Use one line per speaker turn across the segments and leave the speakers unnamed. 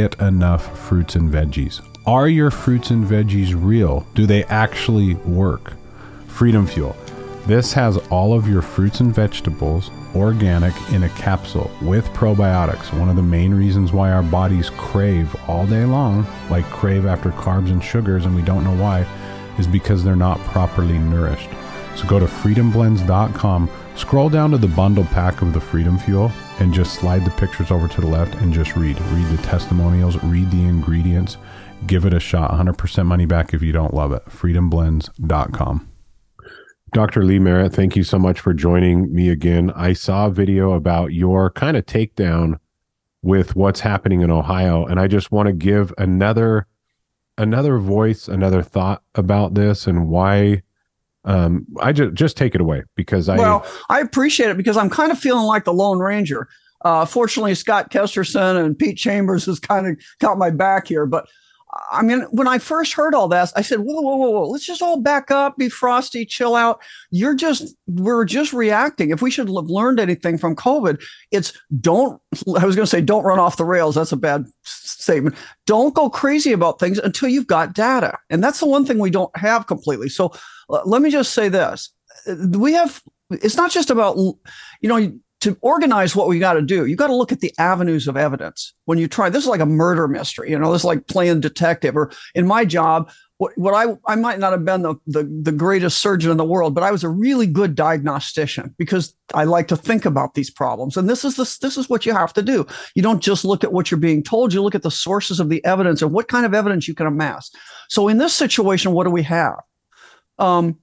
get enough fruits and veggies? Are your fruits and veggies real? Do they actually work? Freedom Fuel. This has all of your fruits and vegetables organic in a capsule with probiotics. One of the main reasons why our bodies crave all day long, like crave after carbs and sugars, and we don't know why, is because they're not properly nourished. So go to freedomblends.com, scroll down to the bundle pack of the Freedom Fuel, and just slide the pictures over to the left and just read. Read the testimonials, read the ingredients, give it a shot. 100% money back if you don't love it. Freedomblends.com. Dr. Lee Merritt, thank you so much for joining me again. I saw a video about your kind of takedown with what's happening in Ohio, and I just want to give another another voice, another thought about this and why um I just just take it away because I
Well, I appreciate it because I'm kind of feeling like the Lone Ranger. Uh, fortunately, Scott Kesterson and Pete Chambers has kind of got my back here. But I mean, when I first heard all this, I said, whoa, whoa, whoa, whoa, let's just all back up, be frosty, chill out. You're just, we're just reacting. If we should have learned anything from COVID, it's don't, I was going to say, don't run off the rails. That's a bad statement. Don't go crazy about things until you've got data. And that's the one thing we don't have completely. So uh, let me just say this. We have, it's not just about, you know, to organize what we got to do, you got to look at the avenues of evidence. When you try, this is like a murder mystery, you know, this is like playing detective. Or in my job, what, what I I might not have been the, the the greatest surgeon in the world, but I was a really good diagnostician because I like to think about these problems. And this is this this is what you have to do. You don't just look at what you're being told. You look at the sources of the evidence and what kind of evidence you can amass. So in this situation, what do we have? Um,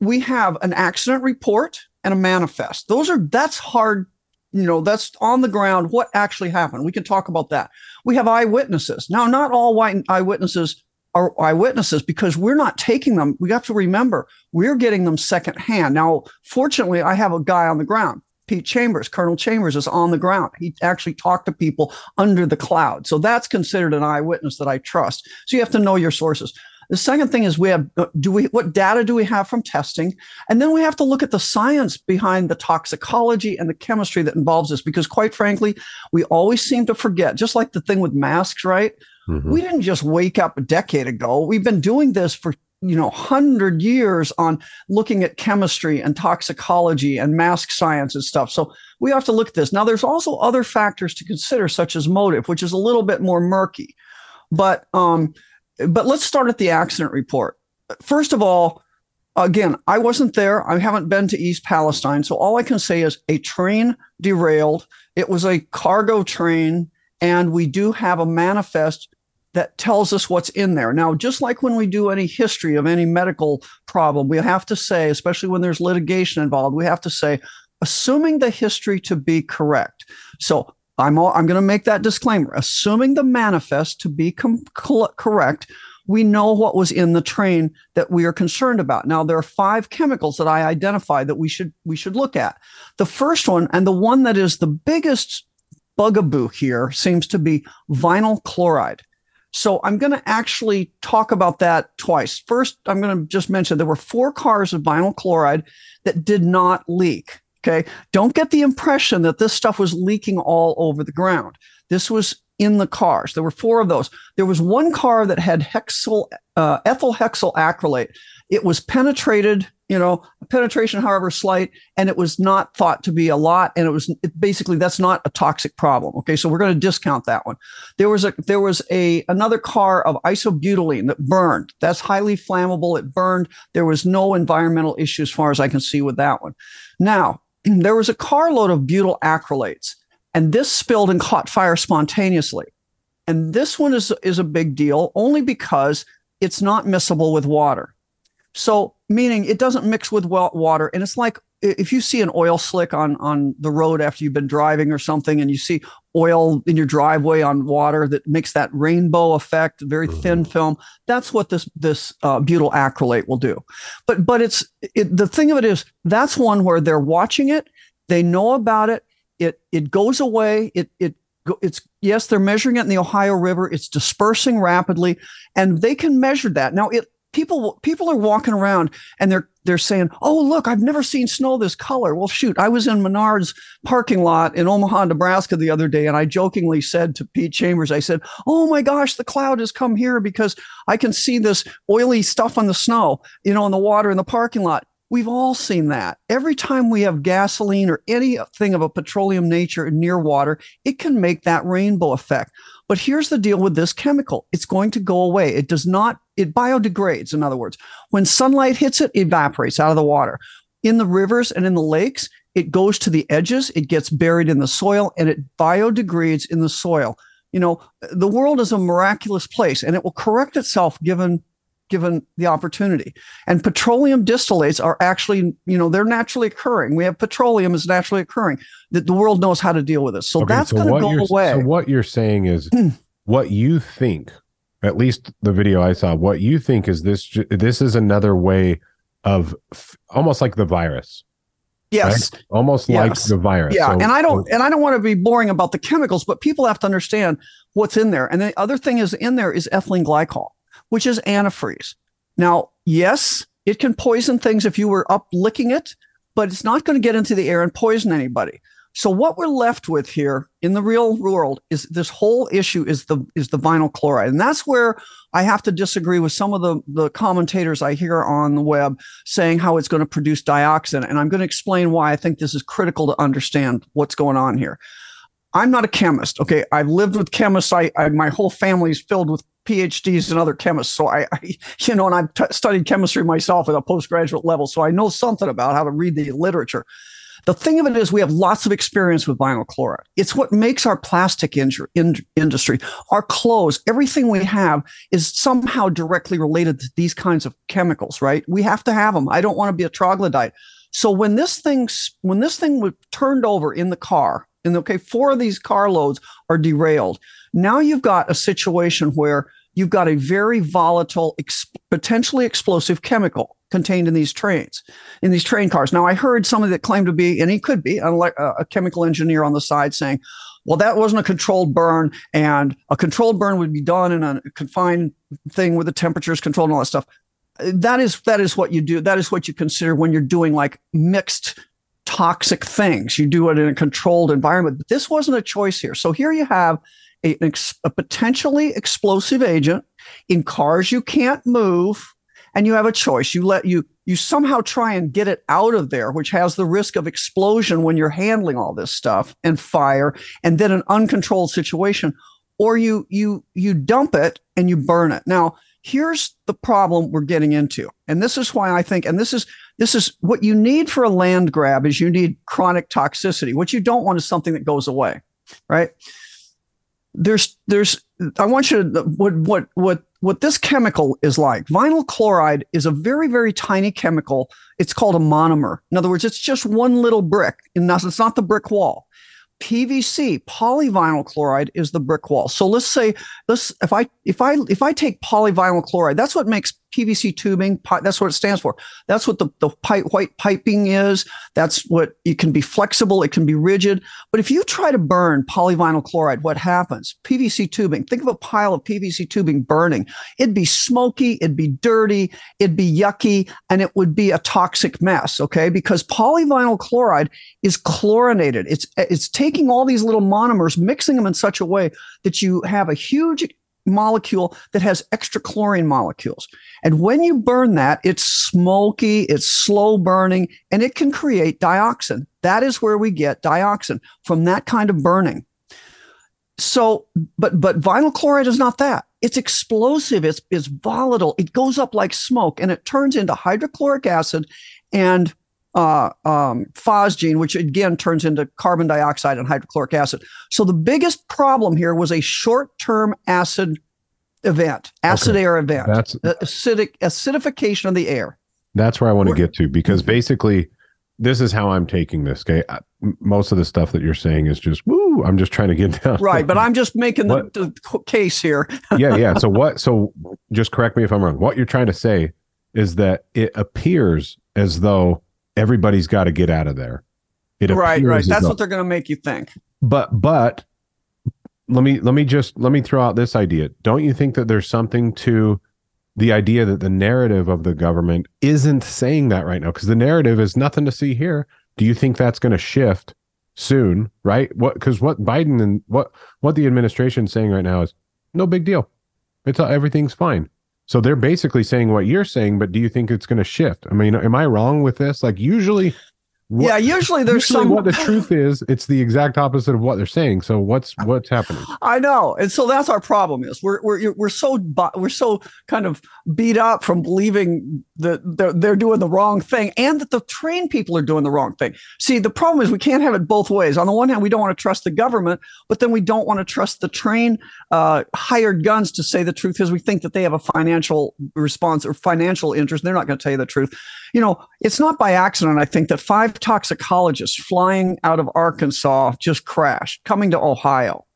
we have an accident report and a manifest. Those are that's hard, you know, that's on the ground what actually happened. We can talk about that. We have eyewitnesses. Now, not all white eyewitnesses are eyewitnesses because we're not taking them. We have to remember we're getting them secondhand. Now, fortunately, I have a guy on the ground. Pete Chambers, Colonel Chambers is on the ground. He actually talked to people under the cloud. So that's considered an eyewitness that I trust. So you have to know your sources. The second thing is we have do we what data do we have from testing? And then we have to look at the science behind the toxicology and the chemistry that involves this because quite frankly, we always seem to forget, just like the thing with masks, right? Mm-hmm. We didn't just wake up a decade ago. We've been doing this for you know 100 years on looking at chemistry and toxicology and mask science and stuff so we have to look at this now there's also other factors to consider such as motive which is a little bit more murky but um but let's start at the accident report. First of all, again, I wasn't there. I haven't been to East Palestine. So all I can say is a train derailed. It was a cargo train, and we do have a manifest that tells us what's in there. Now, just like when we do any history of any medical problem, we have to say, especially when there's litigation involved, we have to say, assuming the history to be correct. So I'm all, I'm going to make that disclaimer. Assuming the manifest to be com- correct, we know what was in the train that we are concerned about. Now there are five chemicals that I identify that we should we should look at. The first one and the one that is the biggest bugaboo here seems to be vinyl chloride. So I'm going to actually talk about that twice. First, I'm going to just mention there were four cars of vinyl chloride that did not leak. Okay. Don't get the impression that this stuff was leaking all over the ground. This was in the cars. There were four of those. There was one car that had hexyl, uh, ethyl hexyl acrylate. It was penetrated, you know, penetration, however slight, and it was not thought to be a lot. And it was it basically that's not a toxic problem. Okay, so we're going to discount that one. There was a there was a another car of isobutylene that burned. That's highly flammable. It burned. There was no environmental issue as far as I can see with that one. Now, there was a carload of butyl acrylates, and this spilled and caught fire spontaneously. And this one is, is a big deal only because it's not miscible with water. So, meaning it doesn't mix with water. And it's like if you see an oil slick on on the road after you've been driving or something and you see oil in your driveway on water that makes that rainbow effect very mm-hmm. thin film that's what this this uh, butyl acrylate will do but but it's it, the thing of it is that's one where they're watching it they know about it it it goes away it it it's yes they're measuring it in the ohio river it's dispersing rapidly and they can measure that now it people people are walking around and they're they're saying, "Oh, look, I've never seen snow this color." Well, shoot, I was in Menards parking lot in Omaha, Nebraska the other day and I jokingly said to Pete Chambers, I said, "Oh my gosh, the cloud has come here because I can see this oily stuff on the snow, you know, in the water in the parking lot." We've all seen that. Every time we have gasoline or anything of a petroleum nature near water, it can make that rainbow effect. But here's the deal with this chemical it's going to go away. It does not, it biodegrades, in other words. When sunlight hits it, it evaporates out of the water. In the rivers and in the lakes, it goes to the edges, it gets buried in the soil, and it biodegrades in the soil. You know, the world is a miraculous place and it will correct itself given given the opportunity. And petroleum distillates are actually, you know, they're naturally occurring. We have petroleum is naturally occurring. That the world knows how to deal with this. So okay, that's so going to go away.
So what you're saying is hmm. what you think, at least the video I saw, what you think is this this is another way of f- almost like the virus.
Yes.
Right? Almost yes. like the virus.
Yeah. So, and I don't and I don't want to be boring about the chemicals, but people have to understand what's in there. And the other thing is in there is ethylene glycol which is antifreeze. Now, yes, it can poison things if you were up licking it, but it's not going to get into the air and poison anybody. So what we're left with here in the real world is this whole issue is the is the vinyl chloride. And that's where I have to disagree with some of the, the commentators I hear on the web saying how it's going to produce dioxin. And I'm going to explain why I think this is critical to understand what's going on here. I'm not a chemist. Okay. I've lived with chemists. I, I my whole family is filled with PhDs and other chemists. So I, I you know, and I've t- studied chemistry myself at a postgraduate level. So I know something about how to read the literature. The thing of it is, we have lots of experience with vinyl chloride. It's what makes our plastic in- industry, our clothes, everything we have is somehow directly related to these kinds of chemicals, right? We have to have them. I don't want to be a troglodyte. So when this thing, when this thing was turned over in the car, and okay, four of these carloads are derailed. Now you've got a situation where you've got a very volatile, ex- potentially explosive chemical contained in these trains, in these train cars. Now I heard somebody that claimed to be, and he could be, a, chemical engineer on the side saying, well, that wasn't a controlled burn, and a controlled burn would be done in a confined thing where the temperature is controlled and all that stuff. That is that is what you do. That is what you consider when you're doing like mixed toxic things. You do it in a controlled environment. But this wasn't a choice here. So here you have a, a potentially explosive agent in cars you can't move, and you have a choice. You let you you somehow try and get it out of there, which has the risk of explosion when you're handling all this stuff and fire, and then an uncontrolled situation, or you you you dump it and you burn it. Now here's the problem we're getting into and this is why i think and this is this is what you need for a land grab is you need chronic toxicity what you don't want is something that goes away right? There's there's i want you to what what what what this chemical is like. Vinyl chloride is a very very tiny chemical. It's called a monomer. In other words it's just one little brick. And it's not the brick wall. PVC, polyvinyl chloride is the brick wall. So let's say let's if I if I if I take polyvinyl chloride, that's what makes PVC tubing. That's what it stands for. That's what the, the pipe, white piping is. That's what it can be flexible. It can be rigid. But if you try to burn polyvinyl chloride, what happens? PVC tubing. Think of a pile of PVC tubing burning. It'd be smoky. It'd be dirty. It'd be yucky, and it would be a toxic mess. Okay, because polyvinyl chloride is chlorinated. It's it's taking all these little monomers, mixing them in such a way that you have a huge molecule that has extra chlorine molecules. And when you burn that, it's smoky, it's slow burning, and it can create dioxin. That is where we get dioxin from that kind of burning. So, but but vinyl chloride is not that. It's explosive, it's, it's volatile, it goes up like smoke, and it turns into hydrochloric acid and uh, um, phosgene, which again turns into carbon dioxide and hydrochloric acid. So the biggest problem here was a short-term acid event, acid okay. air event. That's acidic acidification of the air.
That's where I want to get to because mm-hmm. basically, this is how I'm taking this. Okay, most of the stuff that you're saying is just woo. I'm just trying to get down.
Right, but I'm just making the, the case here.
yeah, yeah. So what? So just correct me if I'm wrong. What you're trying to say is that it appears as though everybody's got to get out of there.
It right, right. That's what they're going to make you think.
But but let me let me just let me throw out this idea. Don't you think that there's something to the idea that the narrative of the government isn't saying that right now because the narrative is nothing to see here. Do you think that's going to shift soon? Right? What? Because what Biden and what what the administration is saying right now is no big deal. It's all everything's fine. So they're basically saying what you're saying, but do you think it's going to shift? I mean, am I wrong with this? Like usually
what, yeah, usually there's usually some.
What the truth is, it's the exact opposite of what they're saying. So what's what's happening?
I know, and so that's our problem. Is we're we're we're so we're so kind of beat up from believing that they're, they're doing the wrong thing, and that the trained people are doing the wrong thing. See, the problem is we can't have it both ways. On the one hand, we don't want to trust the government, but then we don't want to trust the trained uh, hired guns to say the truth because we think that they have a financial response or financial interest. They're not going to tell you the truth. You know, it's not by accident. I think that five toxicologists flying out of Arkansas just crashed coming to Ohio.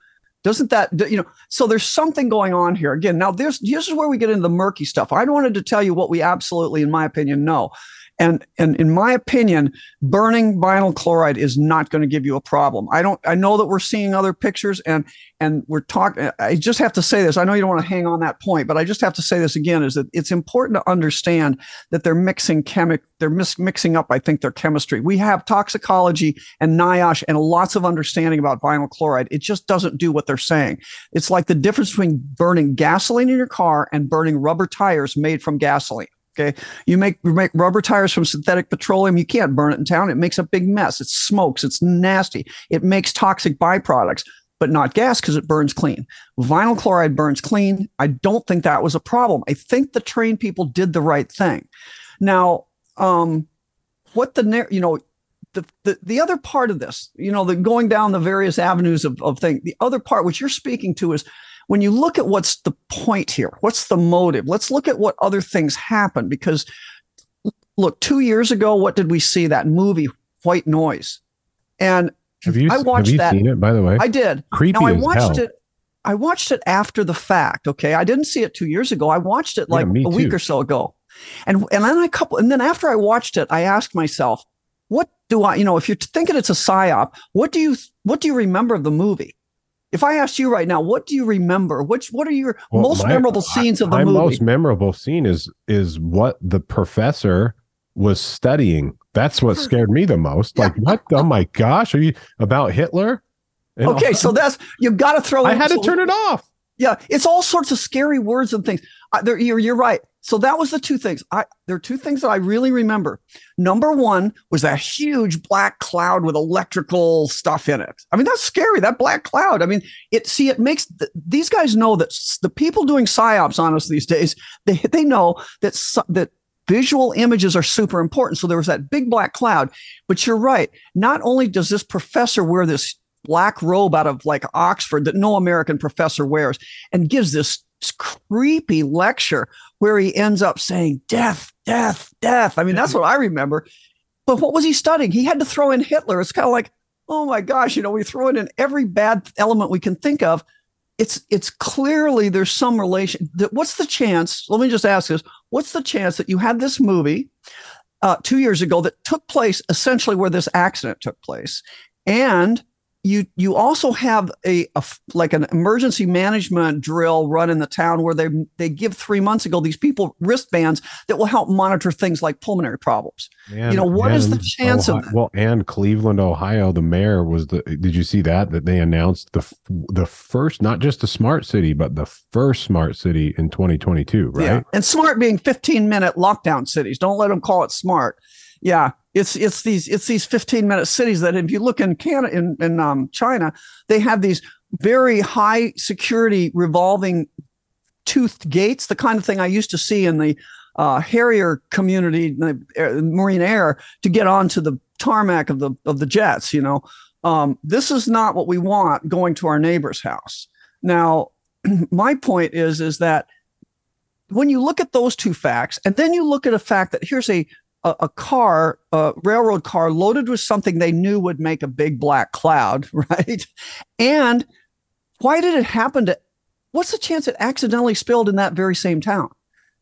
Doesn't that, you know, so there's something going on here. Again, now this, this is where we get into the murky stuff. I wanted to tell you what we absolutely, in my opinion, know. And and in my opinion, burning vinyl chloride is not going to give you a problem. I don't. I know that we're seeing other pictures, and and we're talking. I just have to say this. I know you don't want to hang on that point, but I just have to say this again: is that it's important to understand that they're mixing chemic. They're mis- mixing up. I think their chemistry. We have toxicology and NIOSH and lots of understanding about vinyl chloride. It just doesn't do what they're saying. It's like the difference between burning gasoline in your car and burning rubber tires made from gasoline. Okay. You make you make rubber tires from synthetic petroleum. You can't burn it in town. It makes a big mess. It smokes. It's nasty. It makes toxic byproducts, but not gas because it burns clean. Vinyl chloride burns clean. I don't think that was a problem. I think the trained people did the right thing. Now, um, what the you know the, the, the other part of this, you know, the going down the various avenues of, of thing, the other part which you're speaking to is when you look at what's the point here, what's the motive? Let's look at what other things happen because look, two years ago, what did we see? That movie, White Noise. And
have you, I watched have you that. seen it, by the way?
I did.
Creepy now, I watched hell.
it. I watched it after the fact. Okay. I didn't see it two years ago. I watched it like yeah, a week or so ago. And and then I couple and then after I watched it, I asked myself, what do I, you know, if you're thinking it's a psyop, what do you what do you remember of the movie? If I asked you right now, what do you remember? Which what are your well, most my, memorable scenes of the
my
movie?
My most memorable scene is is what the professor was studying. That's what scared me the most. Like, what? Oh my gosh, are you about Hitler?
And okay, all, so that's you've got to throw. It.
I had to turn it off.
Yeah, it's all sorts of scary words and things. Uh, you're, you're right. So that was the two things. I there are two things that I really remember. Number one was that huge black cloud with electrical stuff in it. I mean, that's scary. That black cloud. I mean, it. See, it makes th- these guys know that the people doing psyops on us these days. They they know that that visual images are super important. So there was that big black cloud. But you're right. Not only does this professor wear this black robe out of like Oxford that no American professor wears and gives this creepy lecture where he ends up saying death, death, death. I mean, that's what I remember. But what was he studying? He had to throw in Hitler. It's kind of like, oh my gosh, you know, we throw it in every bad element we can think of. It's it's clearly there's some relation. That, What's the chance? Let me just ask this: What's the chance that you had this movie uh, two years ago that took place essentially where this accident took place, and you you also have a, a, like an emergency management drill run in the town where they they give three months ago these people wristbands that will help monitor things like pulmonary problems. And, you know what is the chance
Ohio,
of that?
Well, and Cleveland, Ohio, the mayor was the. Did you see that that they announced the the first not just a smart city but the first smart city in 2022, right? Yeah.
And smart being 15 minute lockdown cities. Don't let them call it smart. Yeah, it's it's these it's these 15 minute cities that if you look in Canada in, in um, China, they have these very high security revolving toothed gates, the kind of thing I used to see in the uh, Harrier community, the uh, Marine Air, to get onto the tarmac of the of the jets. You know, um, this is not what we want going to our neighbor's house. Now, my point is is that when you look at those two facts, and then you look at a fact that here's a a, a, car, a railroad car loaded with something they knew would make a big black cloud, right? And why did it happen to? What's the chance it accidentally spilled in that very same town?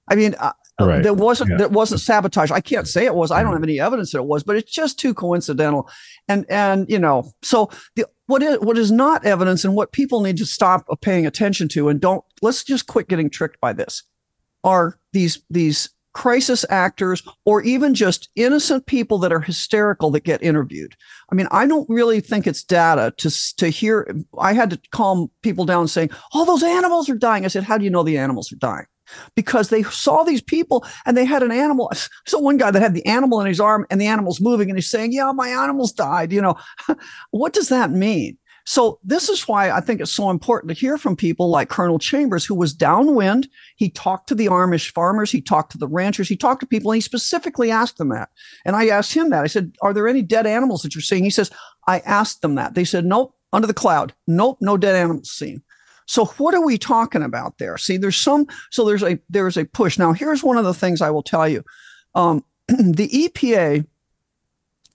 I mean, uh, right. there wasn't yeah. there wasn't sabotage. I can't say it was. I don't have any evidence that it was, but it's just too coincidental. And and you know, so the what is what is not evidence and what people need to stop paying attention to and don't let's just quit getting tricked by this are these these crisis actors or even just innocent people that are hysterical that get interviewed. I mean, I don't really think it's data to to hear. I had to calm people down saying, "All those animals are dying." I said, "How do you know the animals are dying?" Because they saw these people and they had an animal. So one guy that had the animal in his arm and the animal's moving and he's saying, "Yeah, my animals died." You know, what does that mean? So this is why I think it's so important to hear from people like Colonel Chambers, who was downwind. He talked to the Amish farmers, he talked to the ranchers, he talked to people, and he specifically asked them that. And I asked him that. I said, "Are there any dead animals that you're seeing?" He says, "I asked them that." They said, "Nope, under the cloud. Nope, no dead animals seen." So what are we talking about there? See, there's some. So there's a there's a push. Now here's one of the things I will tell you. Um, the EPA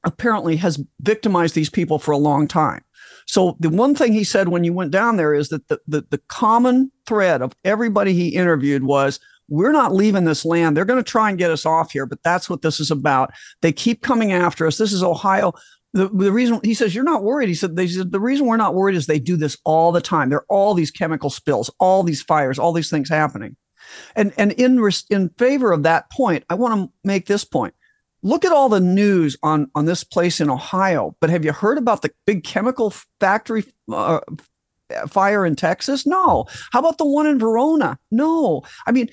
apparently has victimized these people for a long time. So the one thing he said when you went down there is that the, the, the common thread of everybody he interviewed was we're not leaving this land. They're going to try and get us off here, but that's what this is about. They keep coming after us. This is Ohio. The, the reason he says you're not worried, he said, they said the reason we're not worried is they do this all the time. There are all these chemical spills, all these fires, all these things happening. And and in in favor of that point, I want to make this point look at all the news on on this place in Ohio, but have you heard about the big chemical factory uh, fire in Texas? No. How about the one in Verona? No. I mean,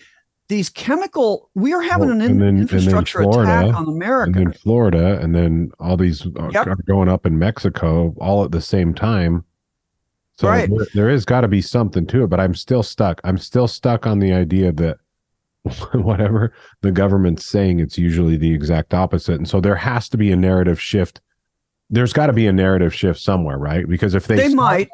these chemical we are having well, an in, then, infrastructure Florida, attack on America.
And then Florida, and then all these yep. are going up in Mexico all at the same time. So right. there, there is got to be something to it, but I'm still stuck. I'm still stuck on the idea that whatever the government's saying, it's usually the exact opposite. And so there has to be a narrative shift. There's got to be a narrative shift somewhere, right? Because if they
they start, might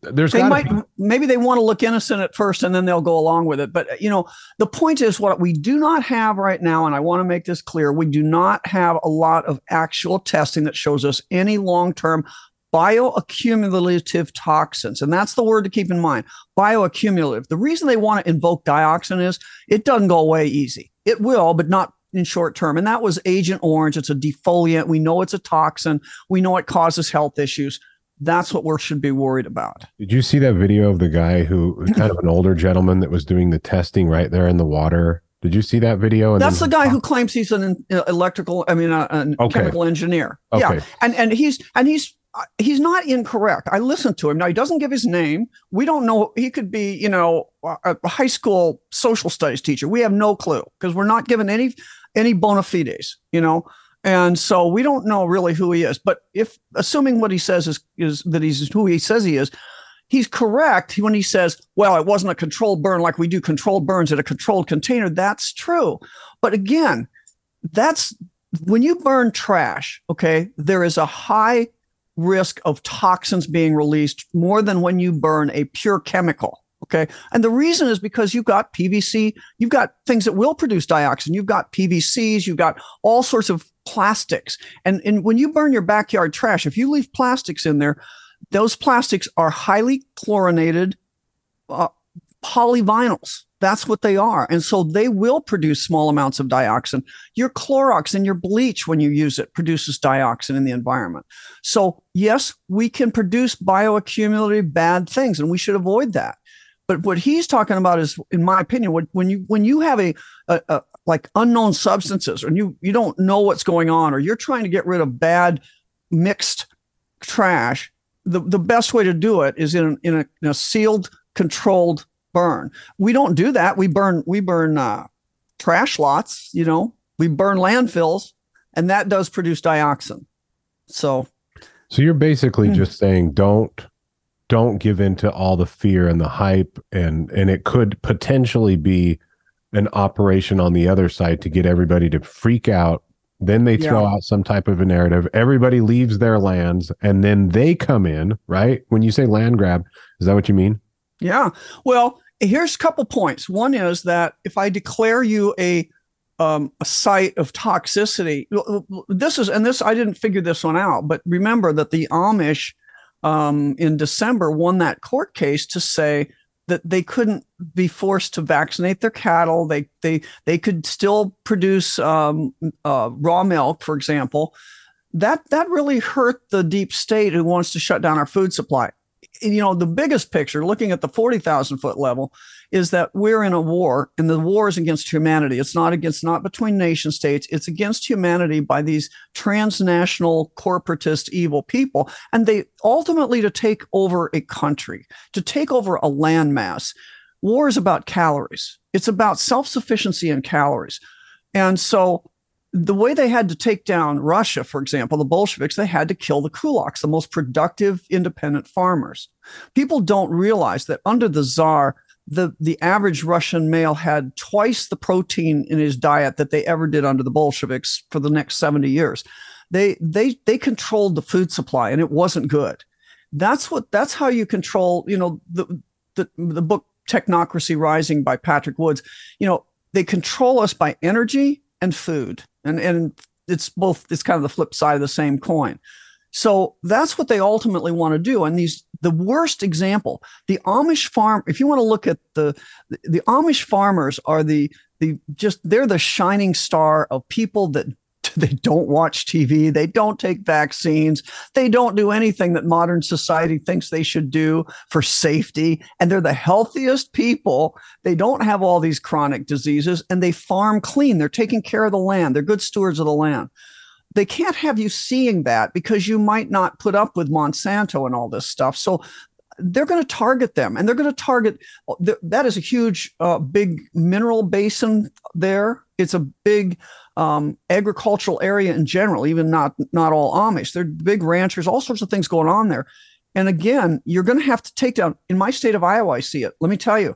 there's they might be. maybe they want to look innocent at first and then they'll go along with it. But you know, the point is what we do not have right now, and I want to make this clear: we do not have a lot of actual testing that shows us any long-term bioaccumulative toxins. And that's the word to keep in mind bioaccumulative. The reason they want to invoke dioxin is it doesn't go away easy. It will, but not in short term. And that was Agent Orange. It's a defoliant. We know it's a toxin, we know it causes health issues. That's what we should be worried about.
Did you see that video of the guy who, kind of an older gentleman that was doing the testing right there in the water? Did you see that video?
And That's the guy who claims he's an uh, electrical, I mean, uh, an okay. chemical engineer. Okay. Yeah, and and he's and he's he's not incorrect. I listened to him. Now he doesn't give his name. We don't know. He could be, you know, a high school social studies teacher. We have no clue because we're not given any any bona fides, you know. And so we don't know really who he is. But if assuming what he says is is that he's who he says he is, he's correct when he says, "Well, it wasn't a controlled burn like we do controlled burns in a controlled container." That's true. But again, that's when you burn trash. Okay, there is a high risk of toxins being released more than when you burn a pure chemical. Okay. And the reason is because you've got PVC, you've got things that will produce dioxin, you've got PVCs, you've got all sorts of plastics. And, and when you burn your backyard trash, if you leave plastics in there, those plastics are highly chlorinated uh, polyvinyls. That's what they are. And so they will produce small amounts of dioxin. Your Clorox and your bleach, when you use it, produces dioxin in the environment. So, yes, we can produce bioaccumulative bad things, and we should avoid that. But what he's talking about is, in my opinion, when you when you have a, a, a like unknown substances, and you you don't know what's going on, or you're trying to get rid of bad mixed trash, the, the best way to do it is in, in, a, in a sealed, controlled burn. We don't do that. We burn we burn uh, trash lots. You know, we burn landfills, and that does produce dioxin. So,
so you're basically mm. just saying don't don't give in to all the fear and the hype, and and it could potentially be an operation on the other side to get everybody to freak out. Then they throw yeah. out some type of a narrative. Everybody leaves their lands, and then they come in. Right? When you say land grab, is that what you mean?
Yeah. Well, here's a couple points. One is that if I declare you a um, a site of toxicity, this is and this I didn't figure this one out, but remember that the Amish um, in December won that court case to say that they couldn't be forced to vaccinate their cattle. They they they could still produce um, uh, raw milk, for example. That that really hurt the deep state who wants to shut down our food supply you know, the biggest picture, looking at the 40,000 foot level, is that we're in a war and the war is against humanity. It's not against, not between nation states. It's against humanity by these transnational corporatist evil people. And they ultimately to take over a country, to take over a landmass. War is about calories. It's about self sufficiency in calories. And so the way they had to take down Russia, for example, the Bolsheviks, they had to kill the kulaks, the most productive independent farmers. People don't realize that under the czar, the, the average Russian male had twice the protein in his diet that they ever did under the Bolsheviks for the next 70 years. They, they, they controlled the food supply and it wasn't good. That's what, that's how you control, you know, the, the, the book Technocracy Rising by Patrick Woods, you know, they control us by energy and food. And, and it's both, it's kind of the flip side of the same coin. So that's what they ultimately want to do. And these, the worst example, the Amish farm, if you want to look at the, the, Amish farmers are the, the just, they're the shining star of people that they don't watch TV. They don't take vaccines. They don't do anything that modern society thinks they should do for safety. And they're the healthiest people. They don't have all these chronic diseases and they farm clean. They're taking care of the land. They're good stewards of the land. They can't have you seeing that because you might not put up with Monsanto and all this stuff. So they're going to target them and they're going to target that is a huge uh, big mineral basin there it's a big um, agricultural area in general, even not not all Amish. They're big ranchers, all sorts of things going on there. And again, you're going to have to take down. In my state of Iowa, I see it. Let me tell you,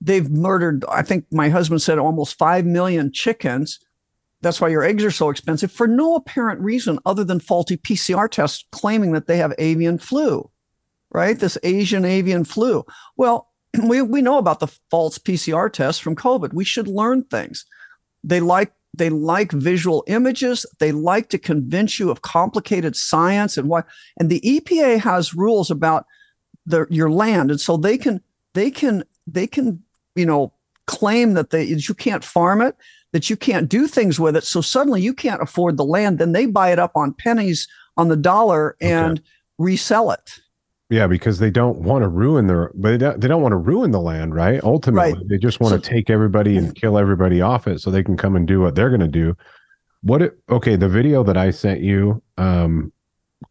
they've murdered. I think my husband said almost five million chickens. That's why your eggs are so expensive for no apparent reason other than faulty PCR tests claiming that they have avian flu, right? This Asian avian flu. Well, we, we know about the false PCR tests from COVID. We should learn things. They like they like visual images. They like to convince you of complicated science and what. And the EPA has rules about the, your land, and so they can they can they can you know claim that they you can't farm it, that you can't do things with it. So suddenly you can't afford the land. Then they buy it up on pennies on the dollar and okay. resell it.
Yeah, because they don't want to ruin their, but they don't, they don't want to ruin the land, right? Ultimately, right. they just want so, to take everybody and kill everybody off it so they can come and do what they're going to do. What? It, okay, the video that I sent you, um,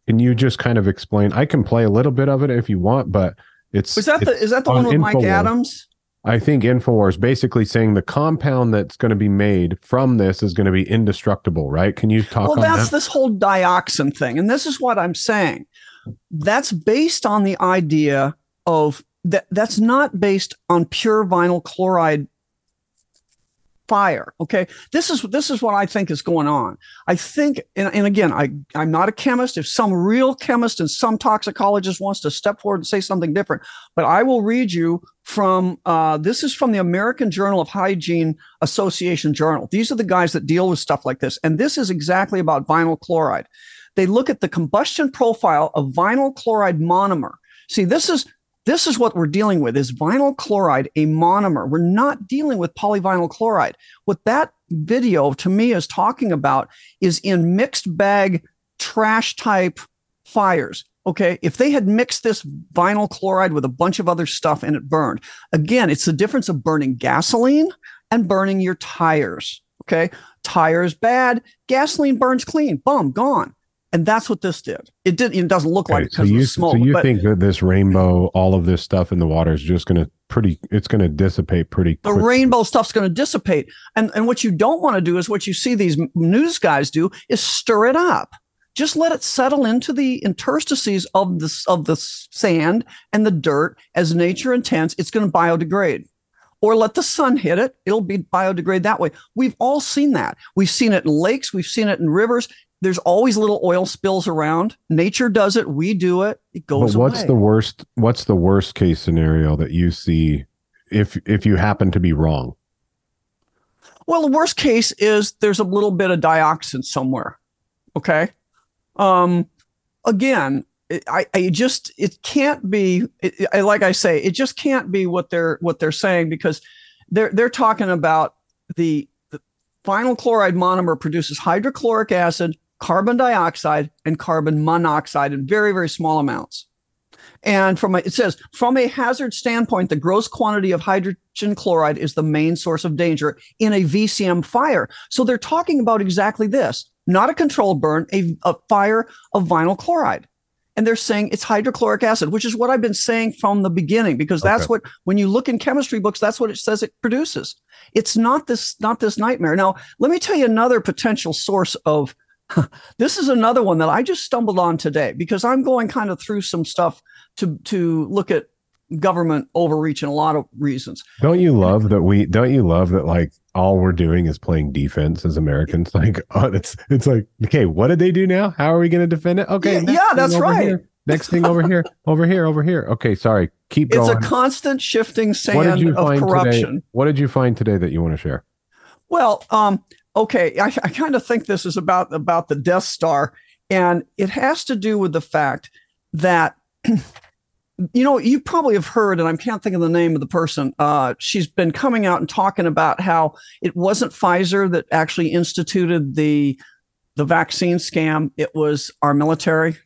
can you just kind of explain? I can play a little bit of it if you want, but it's
is that the is that the on one with. Mike Adams?
I think Infowars basically saying the compound that's going to be made from this is going to be indestructible, right? Can you talk?
Well, that's
that?
this whole dioxin thing, and this is what I'm saying that's based on the idea of that that's not based on pure vinyl chloride fire okay? This is this is what i think is going on. I think and, and again i i'm not a chemist. If some real chemist and some toxicologist wants to step forward and say something different but i will read you from uh, this is from the american journal of hygiene association journal. These are the guys that deal with stuff like this and this is exactly about vinyl chloride. They look at the combustion profile of vinyl chloride monomer. See, this is this is what we're dealing with is vinyl chloride a monomer. We're not dealing with polyvinyl chloride. What that video to me is talking about is in mixed bag trash type fires. Okay, if they had mixed this vinyl chloride with a bunch of other stuff and it burned, again, it's the difference of burning gasoline and burning your tires. Okay, tires bad, gasoline burns clean, boom, gone and that's what this did. It did. It doesn't look okay, like it because so you, of smoke.
So you but, think that this rainbow, all of this stuff in the water is just going to pretty? It's going to dissipate pretty. Quickly.
The rainbow stuff's going to dissipate, and and what you don't want to do is what you see these news guys do is stir it up. Just let it settle into the interstices of the of the sand and the dirt as nature intends. It's going to biodegrade or let the sun hit it. It'll be biodegrade that way. We've all seen that. We've seen it in lakes. We've seen it in rivers there's always little oil spills around. Nature does it. We do it. It goes.
But what's
away.
the worst? What's the worst case scenario that you see if if you happen to be wrong?
Well, the worst case is there's a little bit of dioxin somewhere. Okay. Um, again, I, I just it can't be. It, I, like I say, it just can't be what they're what they're saying because they're they're talking about the the vinyl chloride monomer produces hydrochloric acid carbon dioxide and carbon monoxide in very, very small amounts. And from a, it says from a hazard standpoint, the gross quantity of hydrogen chloride is the main source of danger in a VCM fire. So they're talking about exactly this, not a controlled burn, a, a fire of vinyl chloride. And they're saying it's hydrochloric acid, which is what I've been saying from the beginning, because that's okay. what when you look in chemistry books, that's what it says it produces. It's not this, not this nightmare. Now, let me tell you another potential source of this is another one that I just stumbled on today because I'm going kind of through some stuff to to look at government overreach and a lot of reasons.
Don't you love that we don't you love that like all we're doing is playing defense as Americans? Like oh, it's it's like okay, what did they do now? How are we going to defend it? Okay,
yeah, yeah that's right.
Here. Next thing over here, over here, over here. Okay, sorry. Keep
going.
It's
a constant shifting sand of corruption.
Today? What did you find today that you want to share?
Well, um, okay, I, I kind of think this is about about the Death Star, and it has to do with the fact that you know you probably have heard, and I can't think of the name of the person. Uh, she's been coming out and talking about how it wasn't Pfizer that actually instituted the the vaccine scam; it was our military.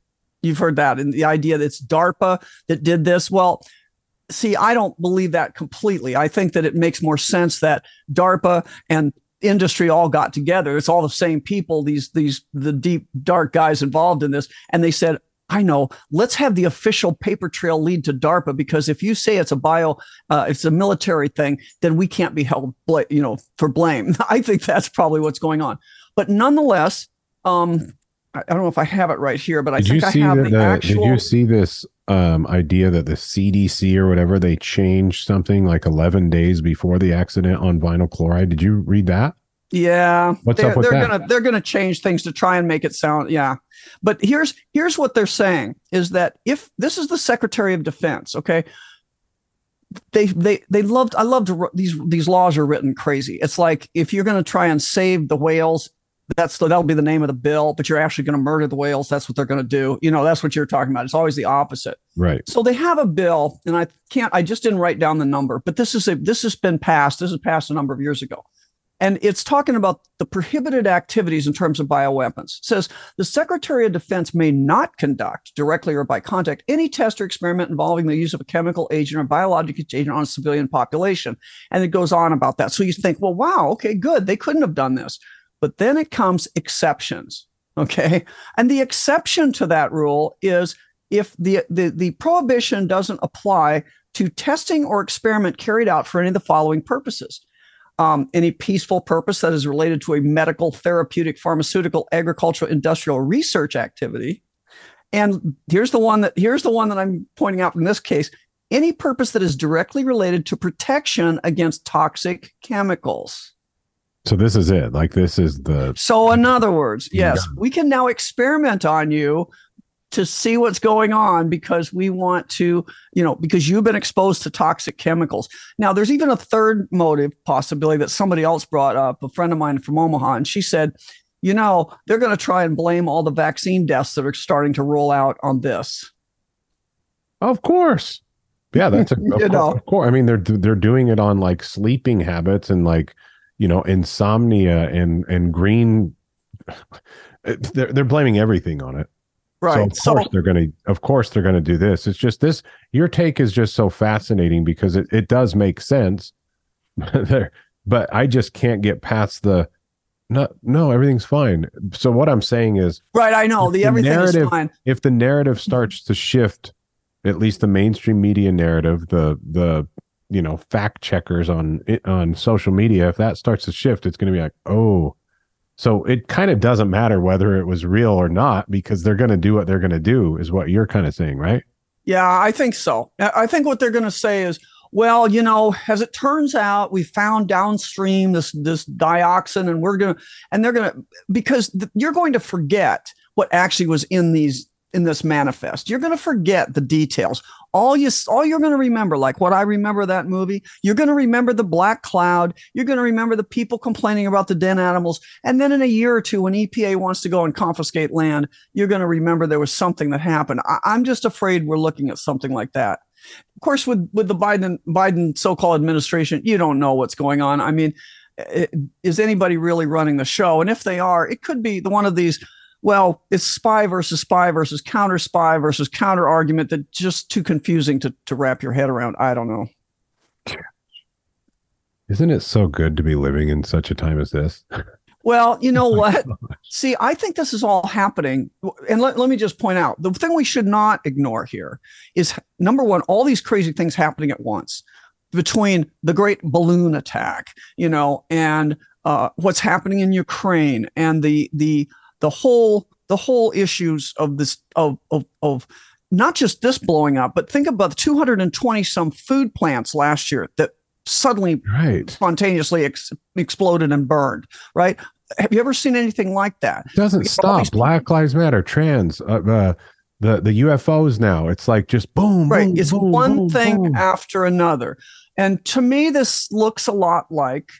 You've heard that, and the idea that it's DARPA that did this. Well, see, I don't believe that completely. I think that it makes more sense that DARPA and industry all got together. It's all the same people, these these the deep dark guys involved in this, and they said, I know. Let's have the official paper trail lead to DARPA because if you say it's a bio, uh, it's a military thing, then we can't be held, bl- you know, for blame. I think that's probably what's going on. But nonetheless, um, I, don't know if I have it right here, but I
did
think I have the, the, actual.
Did you see this um, idea that the CDC or whatever they changed something like 11 days before the accident on vinyl chloride. Did you read that?
Yeah,
what's
they're,
up with
they're
that?
gonna they're gonna change things to try and make it sound yeah. But here's here's what they're saying is that if this is the Secretary of Defense, okay, they they they loved I loved these these laws are written crazy. It's like if you're going to try and save the whales, that's the, that'll be the name of the bill, but you're actually going to murder the whales. That's what they're going to do. You know, that's what you're talking about. It's always the opposite.
Right.
So they have a bill, and I can't. I just didn't write down the number, but this is a this has been passed. This has passed a number of years ago. And it's talking about the prohibited activities in terms of bioweapons. It says the Secretary of Defense may not conduct directly or by contact any test or experiment involving the use of a chemical agent or biological agent on a civilian population. And it goes on about that. So you think, well, wow, okay, good. They couldn't have done this. But then it comes exceptions. Okay. And the exception to that rule is if the, the, the prohibition doesn't apply to testing or experiment carried out for any of the following purposes. Um, any peaceful purpose that is related to a medical, therapeutic, pharmaceutical, agricultural, industrial research activity. And here's the one that here's the one that I'm pointing out in this case. Any purpose that is directly related to protection against toxic chemicals.
So this is it. Like this is the.
So in other words, yes, we can now experiment on you to see what's going on because we want to, you know, because you've been exposed to toxic chemicals. Now, there's even a third motive possibility that somebody else brought up, a friend of mine from Omaha, and she said, you know, they're going to try and blame all the vaccine deaths that are starting to roll out on this.
Of course. Yeah, that's a, you of know. of course. I mean, they're they're doing it on like sleeping habits and like you know insomnia and and green eh, they're, they're blaming everything on it.
Right.
so of course so, they're gonna of course they're gonna do this. It's just this your take is just so fascinating because it, it does make sense. There but i just can't get past the no no everything's fine. So what i'm saying is
right i know. the, the everything
narrative,
is fine.
if the narrative starts to shift at least the mainstream media narrative the the you know fact checkers on on social media if that starts to shift it's going to be like oh so it kind of doesn't matter whether it was real or not because they're going to do what they're going to do is what you're kind of saying right
yeah i think so i think what they're going to say is well you know as it turns out we found downstream this this dioxin and we're going to and they're going to because th- you're going to forget what actually was in these in this manifest. You're going to forget the details. All you all you're going to remember like what I remember that movie, you're going to remember the black cloud, you're going to remember the people complaining about the den animals, and then in a year or two when EPA wants to go and confiscate land, you're going to remember there was something that happened. I, I'm just afraid we're looking at something like that. Of course with with the Biden Biden so-called administration, you don't know what's going on. I mean, is anybody really running the show? And if they are, it could be the one of these well, it's spy versus spy versus counter spy versus counter argument that just too confusing to, to wrap your head around. I don't know.
Isn't it so good to be living in such a time as this?
Well, you know what? See, I think this is all happening. And let, let me just point out the thing we should not ignore here is number one, all these crazy things happening at once between the great balloon attack, you know, and uh, what's happening in Ukraine and the the the whole the whole issues of this of of, of not just this blowing up, but think about the 220 some food plants last year that suddenly
Right.
spontaneously ex- exploded and burned, right? Have you ever seen anything like that?
It doesn't
We have all
stop. Black Lives Matter, trans, uh, uh, the the UFOs now. It's like just boom,
Right.
boom,
It's
boom,
one
boom,
thing after another. And to me, this looks a lot like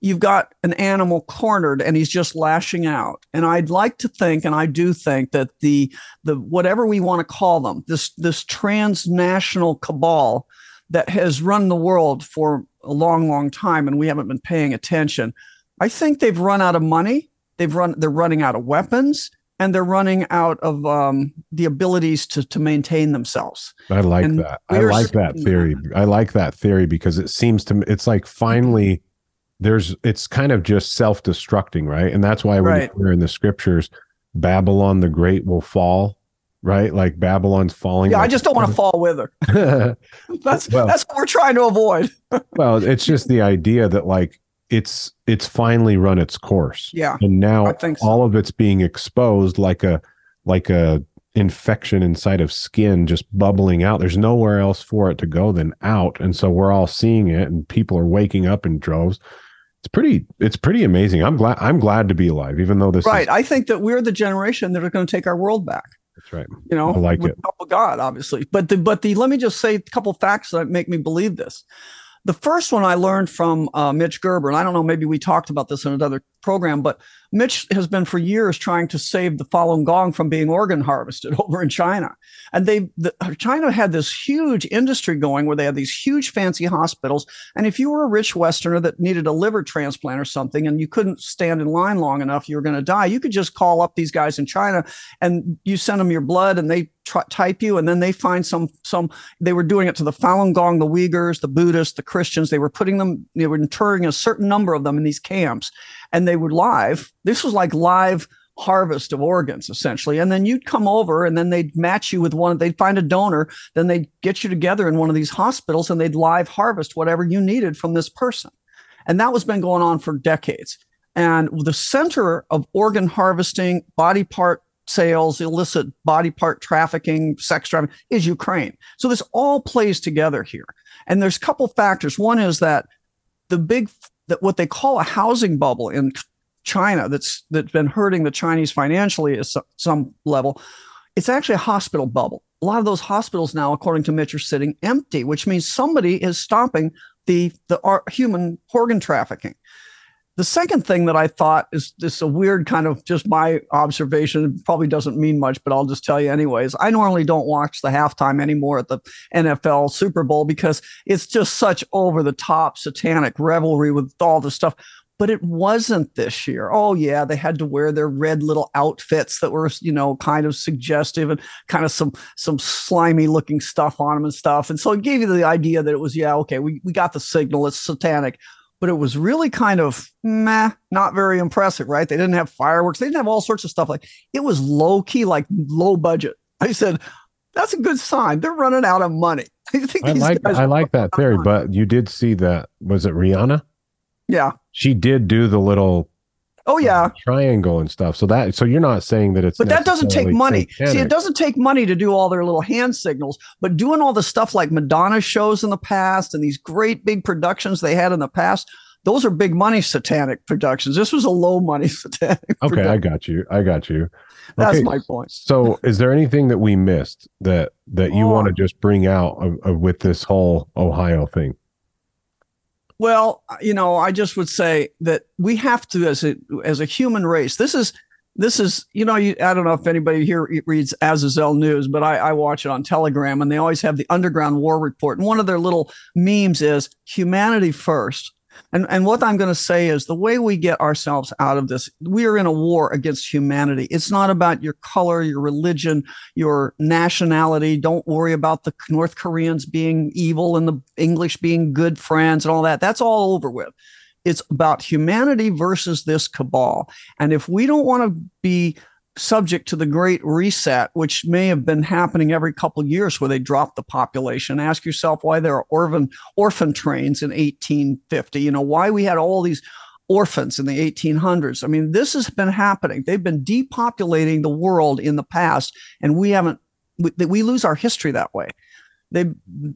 you've got an animal cornered and he's just lashing out. And I'd like to think, and I do think that the the whatever we want to call them, this this transnational cabal that has run the world for a long, long time, and we haven't been paying attention. I think they've run out of money. They've run. They're running out of weapons, and they're running out of um, the abilities to to maintain themselves.
I like
and
that. I like that theory. I like that theory because it seems to me it's like finally there's it's kind of just self-destructing, right? And that's why
Right.
we're in the scriptures, Babylon the Great will fall, right? Like Babylon's falling.
Yeah, I just don't want to fall with her. That's
Well-
that's what we're trying to avoid.
well, it's just the idea that like it's it's finally run its course.
Yeah,
and now
I think so.
all of it's being exposed like a like a infection inside of skin just bubbling out there's nowhere else for it to go than out and so we're all seeing it and people are waking up in droves it's pretty it's pretty amazing i'm glad i'm glad to be alive even though this
right.
is
I think that we're the generation that are going to take our world back.
that's right
You know,
I like it.
the help of God, obviously. But the but the let me just say a couple facts that make me believe this. The first one I learned from uh, Mitch Gerber, and I don't know, maybe we talked about this in another program, but Mitch has been for years trying to save the Falun Gong from being organ harvested over in China. And they, the, China had this huge industry going where they had these huge fancy hospitals. And if you were a rich Westerner that needed a liver transplant or something, and you couldn't stand in line long enough, you were going to die, you could just call up these guys in China and you send them your blood and they type you and then they find some some they were doing it to the Falun Gong, the Uyghurs, the Buddhists, the Christians. They were putting them, they were interring a certain number of them in these camps, and they would live. This was like live harvest of organs essentially and then you'd come over and then they'd match you with one they'd find a donor then they'd get you together in one of these hospitals and they'd live harvest whatever you needed from this person and that was been going on for decades and the center of organ harvesting body part sales, illicit body part trafficking, sex trafficking is Ukraine. So this all plays together here. And there's a couple factors. One is that the big that what they call a housing bubble in China that's that's been hurting the Chinese financially at some, level. It's actually a hospital bubble. A lot of those hospitals now, according to Mitch, are sitting empty, which means somebody is stopping the the human organ trafficking. The second thing that I thought is this a weird kind of just my observation. Probably doesn't mean much, but I'll just tell you anyways. I normally don't watch the halftime anymore at the NFL Super Bowl because it's just such over the top satanic revelry with all the stuff. But it wasn't this year. Oh yeah, they had to wear their red little outfits that were, you know, kind of suggestive and kind of some some slimy looking stuff on them and stuff. And so it gave you the idea that it was, yeah, okay, we, we got the signal, it's satanic but it was really kind of meh, not very impressive, right? They didn't have fireworks, they didn't have all sorts of stuff. Like it was low key, like low budget. I said, that's a good sign. They're running out of money. I think
i
these
like
guys
i like that theory but you did see that was it rihanna
Yeah.
She did do the little
Oh uh, yeah.
triangle and stuff so that so you're not saying that it's
But that doesn't take money. See, it doesn't take money to do all their little hand signals, but doing all the stuff like Madonna shows in the past and these great big productions they had in the past, those are big money satanic productions. This was a low money satanic.
okay i got you i got you
That's
Okay,
my point.
So, is there anything that we missed that that you
Oh.
want to just bring out with this whole Ohio thing?
Well, you know, I just would say that we have to, as a as a human race, this is this is you know, you, I don't know if anybody here reads Azazel News, but I, I watch it on Telegram, and they always have the Underground War Report, and one of their little memes is humanity first. And and what I'm going to say is the way we get ourselves out of this, we are in a war against humanity. It's not about your color, your religion, your nationality. Don't worry about the North Koreans being evil and the English being good friends and all that. That's all over with. It's about humanity versus this cabal. And if we don't want to be subject to the great reset, which may have been happening every couple of years where they drop the population. Ask yourself why there are orphan orphan trains in 1850. You know, why we had all these orphans in the 1800s. I mean, this has been happening. They've been depopulating the world in the past, and we haven't we, we lose our history that way they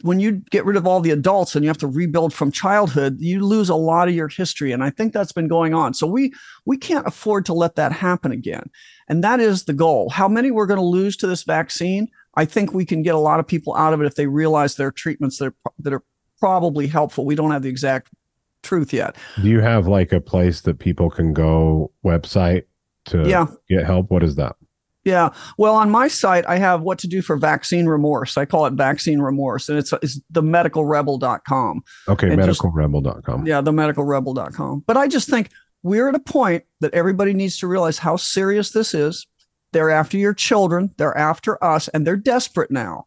when you get rid of all the adults and you have to rebuild from childhood you lose a lot of your history and i think that's been going on. So we we can't afford to let that happen again. And that is the goal. How many we're going to lose to this vaccine i think we can get a lot of people out of it if they realize there are treatments that are, that are probably helpful. We don't have the exact truth yet.
Do you have like a place that people can go website to
yeah.
get help? What is that
yeah. Well, on my site, I have what to do for vaccine remorse. I call it vaccine remorse, and it's, it's themedicalrebel.com.
Okay, and medicalrebel.com.
Just, yeah, themedicalrebel.com. But I just think we're at a point that everybody needs to realize how serious this is. They're after your children, they're after us, and they're desperate now.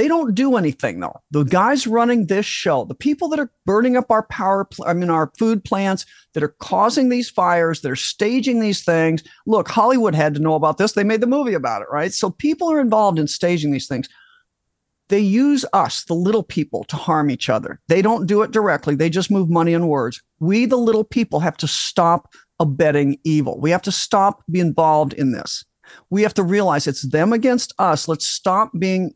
They don't do anything though. The guys running this show, the people that are burning up our power, pl- I mean, our food plants, that are causing these fires, that are staging these things. Look, Hollywood had to know about this. They made the movie about it, right? So people are involved in staging these things. They use us, the little people, to harm each other. They don't do it directly. They just move money and words. We, the little people, have to stop abetting evil. We have to stop being involved in this. We have to realize it's them against us. Let's stop being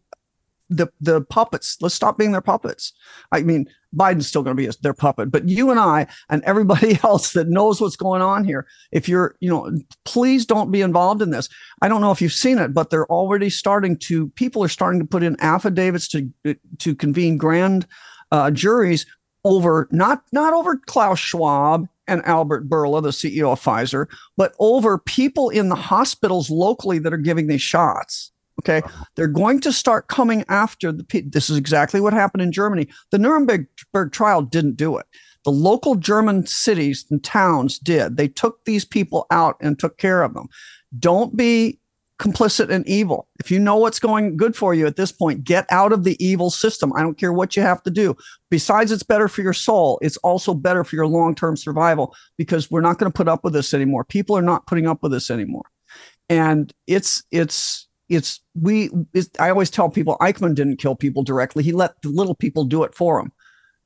the the puppets. Let's stop being their puppets. I mean, Biden's still going to be their puppet, but you and I and everybody else that knows what's going on here, if you're, you know, please don't be involved in this. I don't know if you've seen it, but they're already starting to. People are starting to put in affidavits to to convene grand uh, juries over not not over Klaus Schwab and Albert Bourla, the CEO of Pfizer, but over people in the hospitals locally that are giving these shots. Okay. They're going to start coming after the. This is exactly what happened in Germany. The Nuremberg trial didn't do it. The local German cities and towns did. They took these people out and took care of them. Don't be complicit in evil. If you know what's going good for you at this point, get out of the evil system. I don't care what you have to do. Besides, it's better for your soul. It's also better for your long term survival because we're not going to put up with this anymore. People are not putting up with this anymore. And it's, it's, it's we it's, i always tell people eichmann didn't kill people directly. He let the little people do it for him.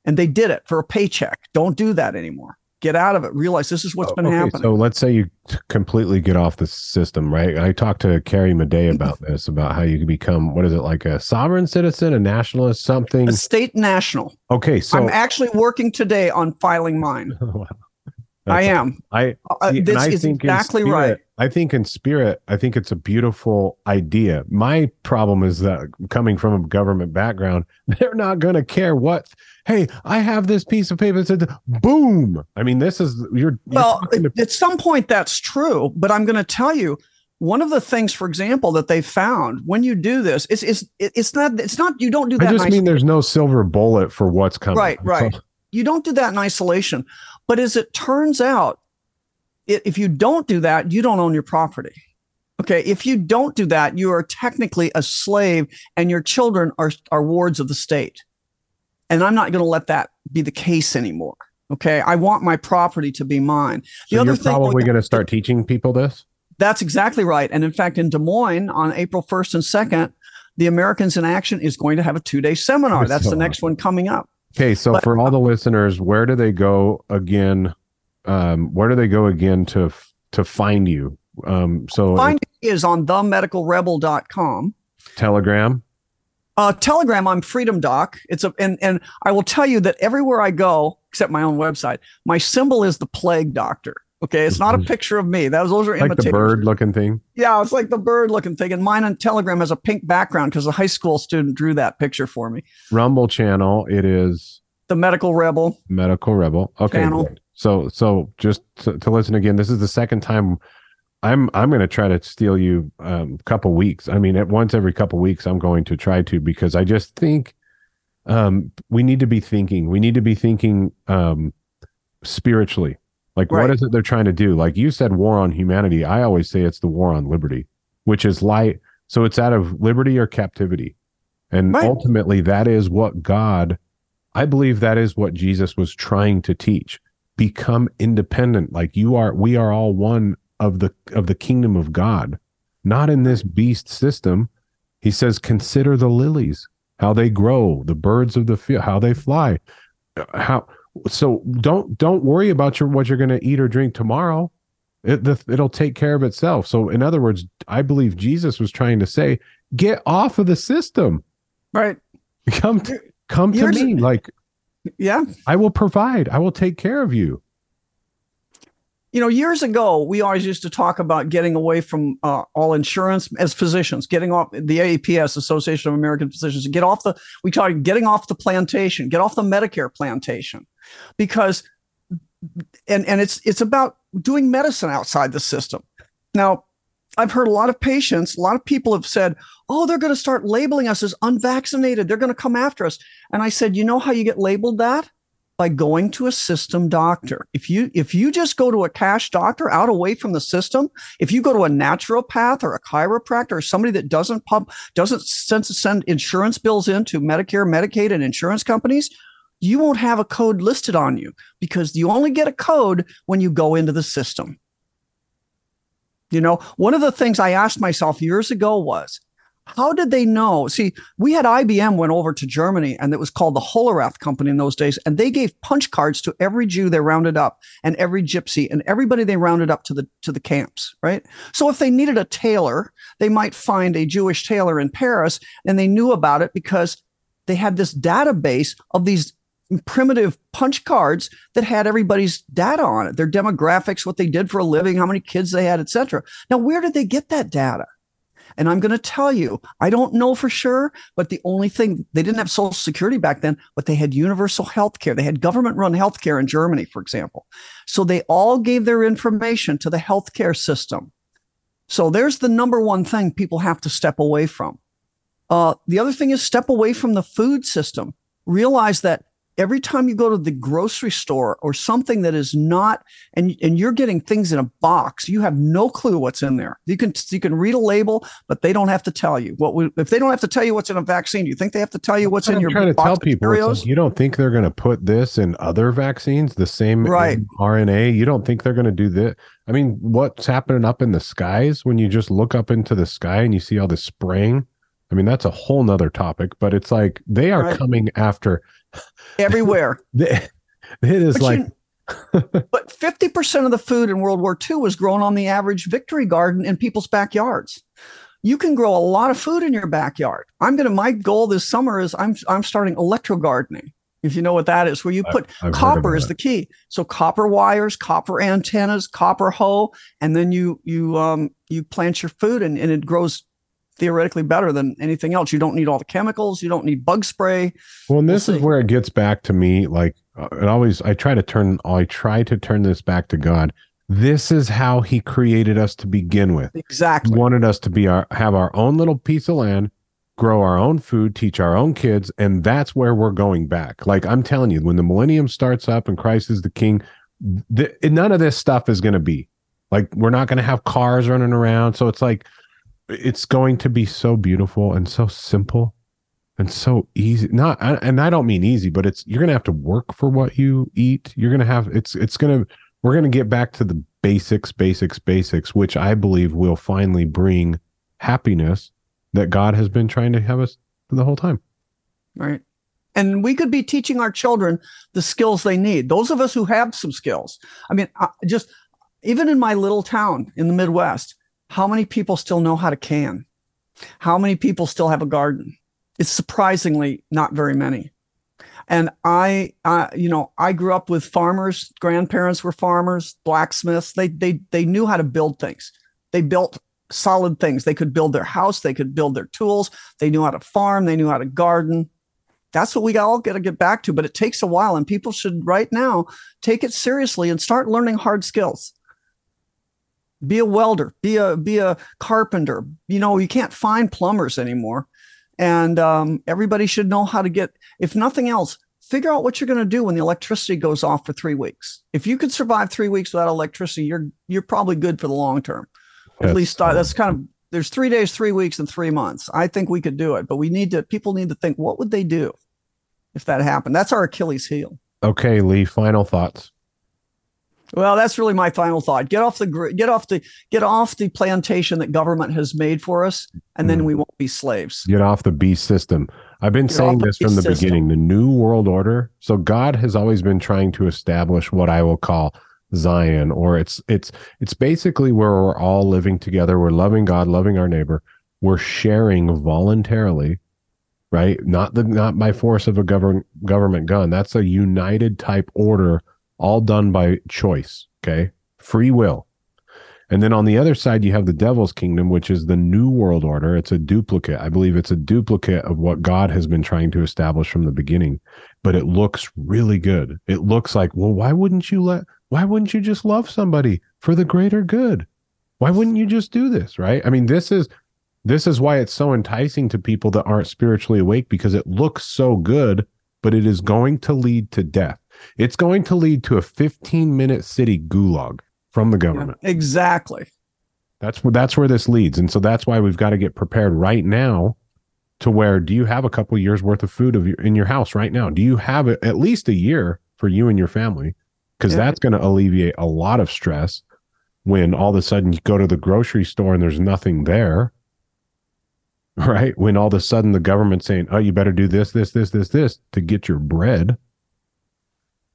And they did it for a paycheck. Don't do that anymore. Get out of it. Realize this is what's oh, been okay, happening.
so let's say you completely get off the system right? I talked to carrie madej about this about how you can become what is it like a sovereign citizen a nationalist something?
A state national.
Okay so
i'm actually working today on filing mine wow. I am.
I uh, see,
this
I
is exactly
spirit,
right.
I think in spirit, I think it's a beautiful idea. My problem is that coming from a government background, they're not going to care what. Hey, I have this piece of paper that said, "Boom." I mean, this is you're.
Well, you're to- at some point that's true, but I'm going to tell you. One of the things, for example, that they found when you do this, it's it's it's not it's not you don't do that.
I just mean there's no silver bullet for what's coming.
Right, right. So, you don't do that in isolation. But as it turns out, if you don't do that, you don't own your property. Okay. If you don't do that, you are technically a slave and your children are, are wards of the state. And I'm not going to let that be the case anymore. Okay. I want my property to be mine.
The so other you're thing, probably going to start teaching people this?
That's exactly right. And in fact, in Des Moines on April 1st and 2nd, the Americans in Action is going to have a two day seminar. That's, That's so the next one coming up.
Okay, so but, for all the listeners, where do they go again? Um, where do they go again to to find you? Um, so
find is on themedicalrebel.com.
Telegram.
Uh, Telegram, I'm Freedom Doc. It's a and and I will tell you that everywhere I go, except my own website, my symbol is the plague doctor. Okay, it's not a picture of me. That was those are
like imitators. the bird looking thing.
Yeah, it's like the bird looking thing. And mine on Telegram has a pink background because a high school student drew that picture for me.
Rumble channel. It is
the Medical Rebel.
Medical Rebel. Okay. Channel. So so just to, to, listen again, this is the second time I'm I'm going to try to steal you a um, couple weeks. I mean, at once every couple weeks, I'm going to try to because I just think um, we need to be thinking. We need to be thinking um, spiritually. Like, what
Right.
is it they're trying to do? Like you said, war on humanity. I always say it's the war on liberty, which is light. So it's out of liberty or captivity. And
Right.
ultimately, that is what God, I believe that is what Jesus was trying to teach. Become independent. Like you are, we are all one of the of the kingdom of God, not in this beast system. He says, consider the lilies, how they grow, the birds of the field, how they fly. Uh, How so don't don't worry about your what you're going to eat or drink tomorrow. It, the, it'll take care of itself. So in other words, I believe Jesus was trying to say, get off of the system.
Right.
Come to, come to me. Like
Yeah.
I will provide. I will take care of you.
You know, years ago, we always used to talk about getting away from uh, all insurance as physicians, getting off the AAPS, Association of American Physicians, get off the, we talk getting off the plantation, get off the Medicare plantation, because, and and it's it's about doing medicine outside the system. Now, I've heard a lot of patients, a lot of people have said, "Oh, they're going to start labeling us as unvaccinated. They're going to come after us." And I said, "You know how you get labeled that?" by going to a system doctor. If you if you just go to a cash doctor out away from the system, if you go to a naturopath or a chiropractor or somebody that doesn't pump doesn't send, send insurance bills into Medicare, Medicaid, and insurance companies, you won't have a code listed on you because you only get a code when you go into the system. You know, one of the things I asked myself years ago was, how did they know? See, we had IBM went over to Germany and it was called the Hollerith company in those days. And they gave punch cards to every Jew they rounded up and every gypsy and everybody they rounded up to the to the camps, right? So if they needed a tailor, they might find a Jewish tailor in Paris and they knew about it because they had this database of these primitive punch cards that had everybody's data on it, their demographics, what they did for a living, how many kids they had, etc. Now, where did they get that data? And I'm going to tell you, I don't know for sure, but the only thing they didn't have social security back then, but they had universal health care. They had government run health care in Germany, for example. So they all gave their information to the healthcare system. So there's the number one thing people have to step away from. Uh, the other thing is step away from the food system. Realize that every time you go to the grocery store or something that is not and and you're getting things in a box you have no clue what's in there you can you can read a label but they don't have to tell you what we, if they don't have to tell you what's in a vaccine do you think they have to tell you what's in
I'm
your
trying to tell people, like, you don't think they're going to put this in other vaccines, the same
Right.
RNA. You don't think they're going to do this. I mean, what's happening up in the skies when you just look up into the sky and you see all this spraying? I mean, that's a whole nother topic, but it's like they are
Right.
coming after.
Everywhere
It is
But
like
you- but 50% of the food in World War II was grown on the average victory garden in people's backyards. You can grow a lot of food in your backyard. I'm going to my goal this summer is I'm I'm starting electro gardening. If you know what that is, where you put
I've
copper is the key. So copper wires, copper antennas, copper hoe, and then you you um you plant your food and, and it grows theoretically better than anything else. You don't need all the chemicals, you don't need bug spray.
Well, and
We'll
this is where it gets back to me. Like uh, it always, I try to turn, I try to turn this back to God. This is how He created us to begin with. He
Exactly.
wanted us to be our, have our own little piece of land, grow our own food, teach our own kids, and that's where we're going back. Like I'm telling you, when the millennium starts up and Christ is the King, th- none of this stuff is going to be like we're not going to have cars running around. So it's like it's going to be so beautiful and so simple and so easy not and i don't mean easy but it's you're gonna have to work for what you eat you're gonna have it's it's gonna we're gonna get back to the basics basics basics which i believe will finally bring happiness that god has been trying to have us the whole time
Right. And we could be teaching our children the skills they need. Those of us who have some skills. I mean, just even in my little town in the Midwest, how many people still know how to can? How many people still have a garden? It's surprisingly not very many. And I, uh, you know, I grew up with farmers. Grandparents were farmers, blacksmiths. They they they knew how to build things. They built solid things. They could build their house. They could build their tools. They knew how to farm. They knew how to garden that's what we all got to get back to but it takes a while and people should right now take it seriously and start learning hard skills be a welder be a be a carpenter you know you can't find plumbers anymore and um, everybody should know how to get if nothing else figure out what you're going to do when the electricity goes off for three weeks. If you could survive three weeks without electricity, you're you're probably good for the long term. At least uh, that's kind of there's three days, three weeks, and three months. I think we could do it, but we need to. People need to think, what would they do if that happened? That's our Achilles heel.
Okay, Lee. Final thoughts.
Well, that's really my final thought. Get off the get off the get off the plantation that government has made for us, and then
Mm.
we won't be slaves.
Get off the beast system. I've been
Get
saying this from the
system.
beginning. The new world order. So God has always been trying to establish what I will call Zion, or it's it's it's basically where we're all living together. We're loving God, loving our neighbor. We're sharing voluntarily, right? Not the not by force of a government government gun. That's a united type order, all done by choice. Okay, free will. And then on the other side, you have the devil's kingdom, which is the new world order. It's a duplicate. I believe it's a duplicate of what God has been trying to establish from the beginning, but it looks really good. It looks like, well, why wouldn't you let, why wouldn't you just love somebody for the greater good? Why wouldn't you just do this? Right. I mean, this is, this is why it's so enticing to people that aren't spiritually awake because it looks so good, but it is going to lead to death. It's going to lead to a 15 minute city gulag from the government.
Exactly.
That's where that's where this leads, and so that's why we've got to get prepared right now. To where do you have a couple years worth of food of your, in your house right now? Do you have a, at least a year for you and your family? Because
Yeah.
that's going to alleviate a lot of stress when all of a sudden you go to the grocery store and there's nothing there. Right when all of a sudden the government's saying, "Oh, you better do this, this, this, this, this to get your bread."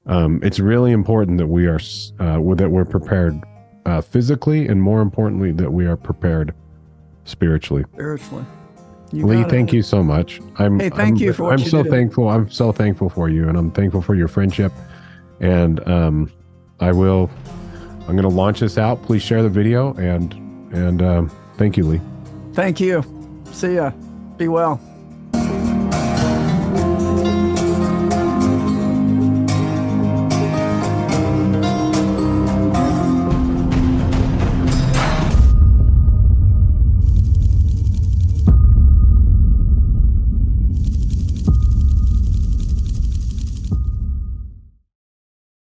Um, it's really important that we are uh, that we're prepared uh, physically, and more importantly, that we are prepared spiritually.
Spiritually. You
Lee,
got it.
thank you so much. I'm
Hey, thank
I'm,
you for
I'm
you
so
do.
thankful. I'm so thankful for you, and I'm thankful for your friendship. And um, I will. I'm going to launch this out. Please share the video, and and um, thank you, Lee.
Thank you. See ya. Be well.